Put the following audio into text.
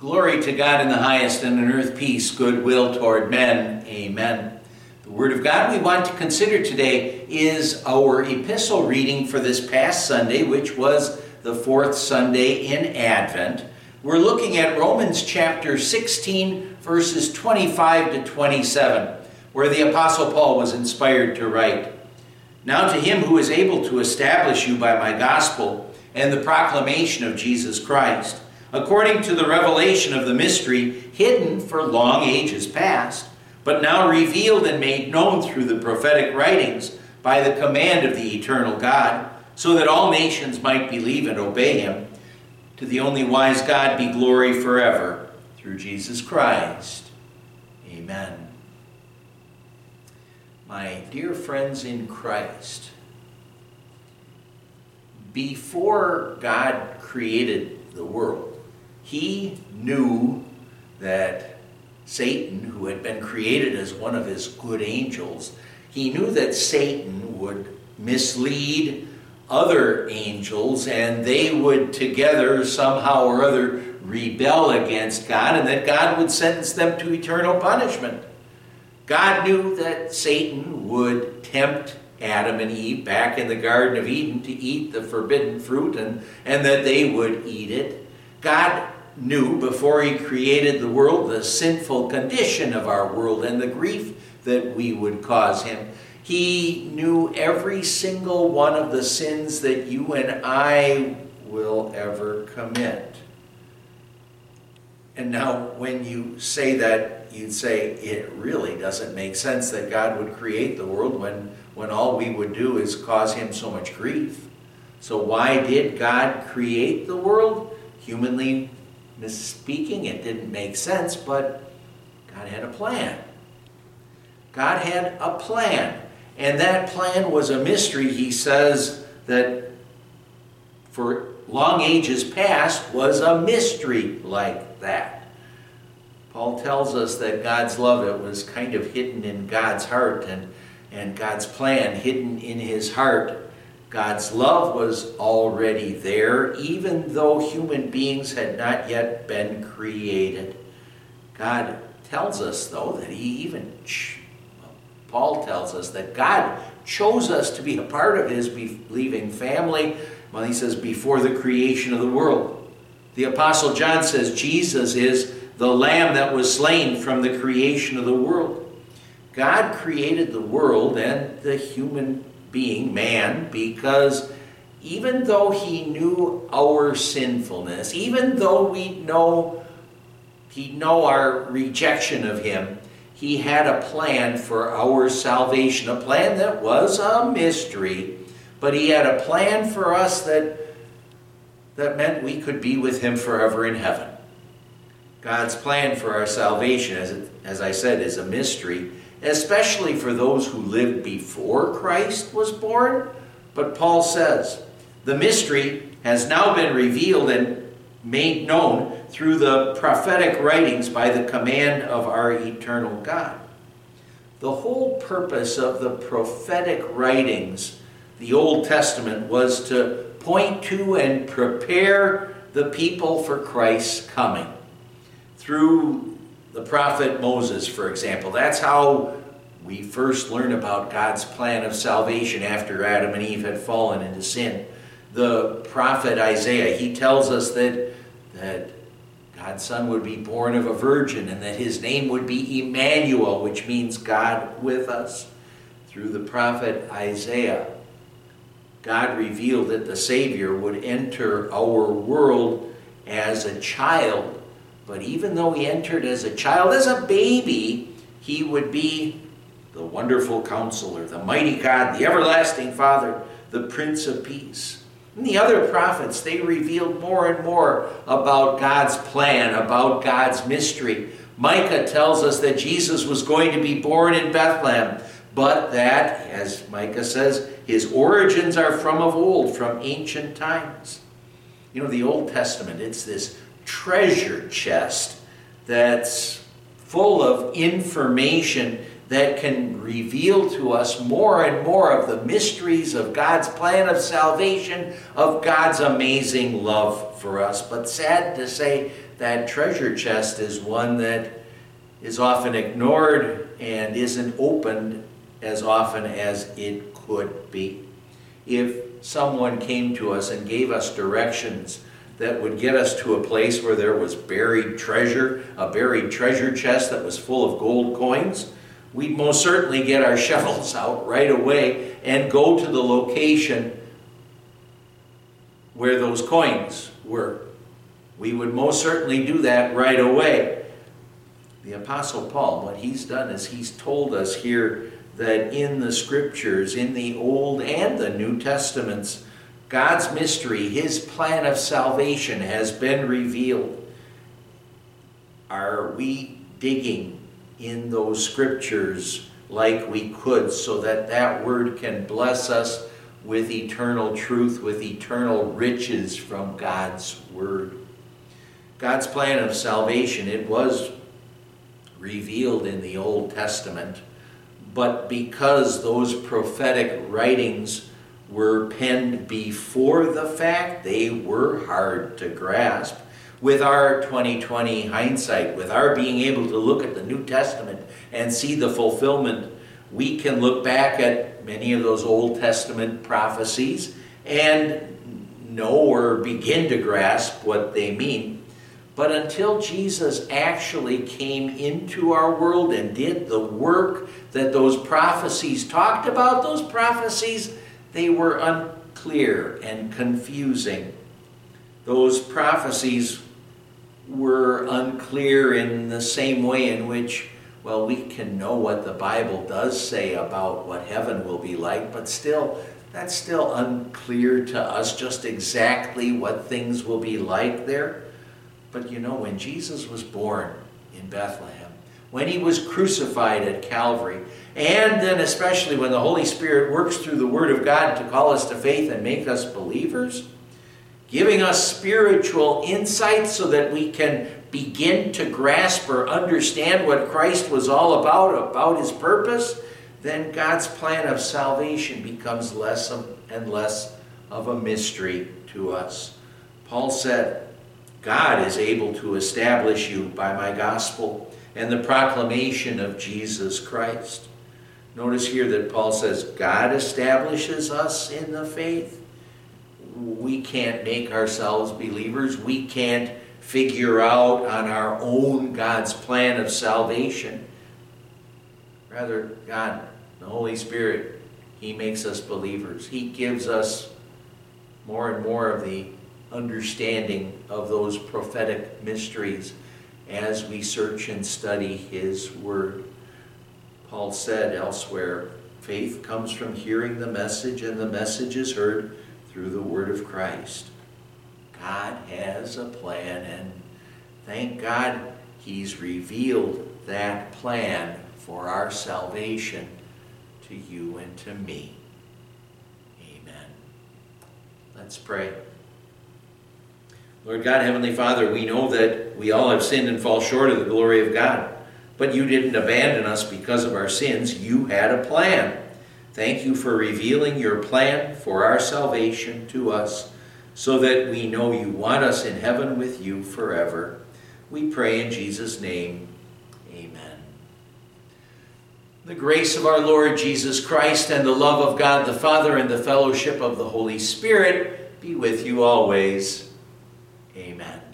Glory to God in the highest, and on earth peace, goodwill toward men. Amen. The Word of God we want to consider today is our epistle reading for this past Sunday, which was the fourth Sunday in Advent. We're looking at Romans chapter 16, verses 25 to 27, where the Apostle Paul was inspired to write Now to him who is able to establish you by my gospel and the proclamation of Jesus Christ according to the revelation of the mystery hidden for long ages past, but now revealed and made known through the prophetic writings by the command of the eternal God, so that all nations might believe and obey him. To the only wise God be glory forever, through Jesus Christ. Amen. My dear friends in Christ, before God created the world, he knew that Satan, who had been created as one of his good angels, he knew that Satan would mislead other angels and they would together somehow or other rebel against God and that God would sentence them to eternal punishment. God knew that Satan would tempt Adam and Eve back in the Garden of Eden to eat the forbidden fruit and, and that they would eat it. God knew before he created the world the sinful condition of our world and the grief that we would cause him. He knew every single one of the sins that you and I will ever commit. And now, when you say that, you'd say it really doesn't make sense that God would create the world when, when all we would do is cause him so much grief. So, why did God create the world? Humanly misspeaking, it didn't make sense, but God had a plan. God had a plan. And that plan was a mystery, he says, that for long ages past was a mystery like that. Paul tells us that God's love, it was kind of hidden in God's heart and, and God's plan hidden in his heart God's love was already there, even though human beings had not yet been created. God tells us, though, that He even, Paul tells us that God chose us to be a part of His believing family. Well, he says, before the creation of the world. The Apostle John says, Jesus is the Lamb that was slain from the creation of the world. God created the world and the human being, man, because even though he knew our sinfulness, even though we know he know our rejection of him, he had a plan for our salvation, a plan that was a mystery, but he had a plan for us that that meant we could be with him forever in heaven. God's plan for our salvation, as, it, as I said, is a mystery especially for those who lived before Christ was born. But Paul says, the mystery has now been revealed and made known through the prophetic writings by the command of our eternal God. The whole purpose of the prophetic writings, the Old Testament, was to point to and prepare the people for Christ's coming. Through the prophet Moses, for example. That's how we first learn about God's plan of salvation after Adam and Eve had fallen into sin. The prophet Isaiah, he tells us that, that God's son would be born of a virgin and that his name would be Emmanuel, which means God with us. Through the prophet Isaiah, God revealed that the Savior would enter our world as a child but even though he entered as a child, as a baby, he would be the wonderful counselor, the mighty God, the everlasting Father, the Prince of Peace. And the other prophets, they revealed more and more about God's plan, about God's mystery. Micah tells us that Jesus was going to be born in Bethlehem, but that, as Micah says, his origins are from of old, from ancient times. You know, the Old Testament, it's this treasure chest that's full of information that can reveal to us more and more of the mysteries of God's plan of salvation, of God's amazing love for us. But sad to say, that treasure chest is one that is often ignored and isn't opened as often as it could be. If someone came to us and gave us directions that would get us to a place where there was buried treasure, a buried treasure chest that was full of gold coins, we'd most certainly get our shovels out right away and go to the location where those coins were. We would most certainly do that right away. The Apostle Paul, what he's done is he's told us here that in the scriptures, in the Old and the New Testaments, God's mystery, his plan of salvation has been revealed. Are we digging in those scriptures like we could so that that word can bless us with eternal truth, with eternal riches from God's word? God's plan of salvation, it was revealed in the Old Testament, but because those prophetic writings were penned before the fact, they were hard to grasp. With our 2020 hindsight, with our being able to look at the New Testament and see the fulfillment, we can look back at many of those Old Testament prophecies and know or begin to grasp what they mean. But until Jesus actually came into our world and did the work that those prophecies talked about, those prophecies, they were unclear and confusing. Those prophecies were unclear in the same way in which, well, we can know what the Bible does say about what heaven will be like, but still, that's still unclear to us just exactly what things will be like there. But you know, when Jesus was born in Bethlehem, when he was crucified at Calvary, and then especially when the Holy Spirit works through the Word of God to call us to faith and make us believers, giving us spiritual insight so that we can begin to grasp or understand what Christ was all about, about his purpose, then God's plan of salvation becomes less and less of a mystery to us. Paul said, God is able to establish you by my gospel and the proclamation of Jesus Christ. Notice here that Paul says, God establishes us in the faith. We can't make ourselves believers. We can't figure out on our own God's plan of salvation. Rather, God, the Holy Spirit, He makes us believers. He gives us more and more of the understanding of those prophetic mysteries as we search and study His Word. Paul said elsewhere, faith comes from hearing the message, and the message is heard through the Word of Christ. God has a plan, and thank God He's revealed that plan for our salvation to you and to me. Amen. Let's pray. Lord God, Heavenly Father, we know that we all have sinned and fall short of the glory of God. But you didn't abandon us because of our sins. You had a plan. Thank you for revealing your plan for our salvation to us so that we know you want us in heaven with you forever. We pray in Jesus' name. Amen. The grace of our Lord Jesus Christ and the love of God the Father and the fellowship of the Holy Spirit be with you always. Amen.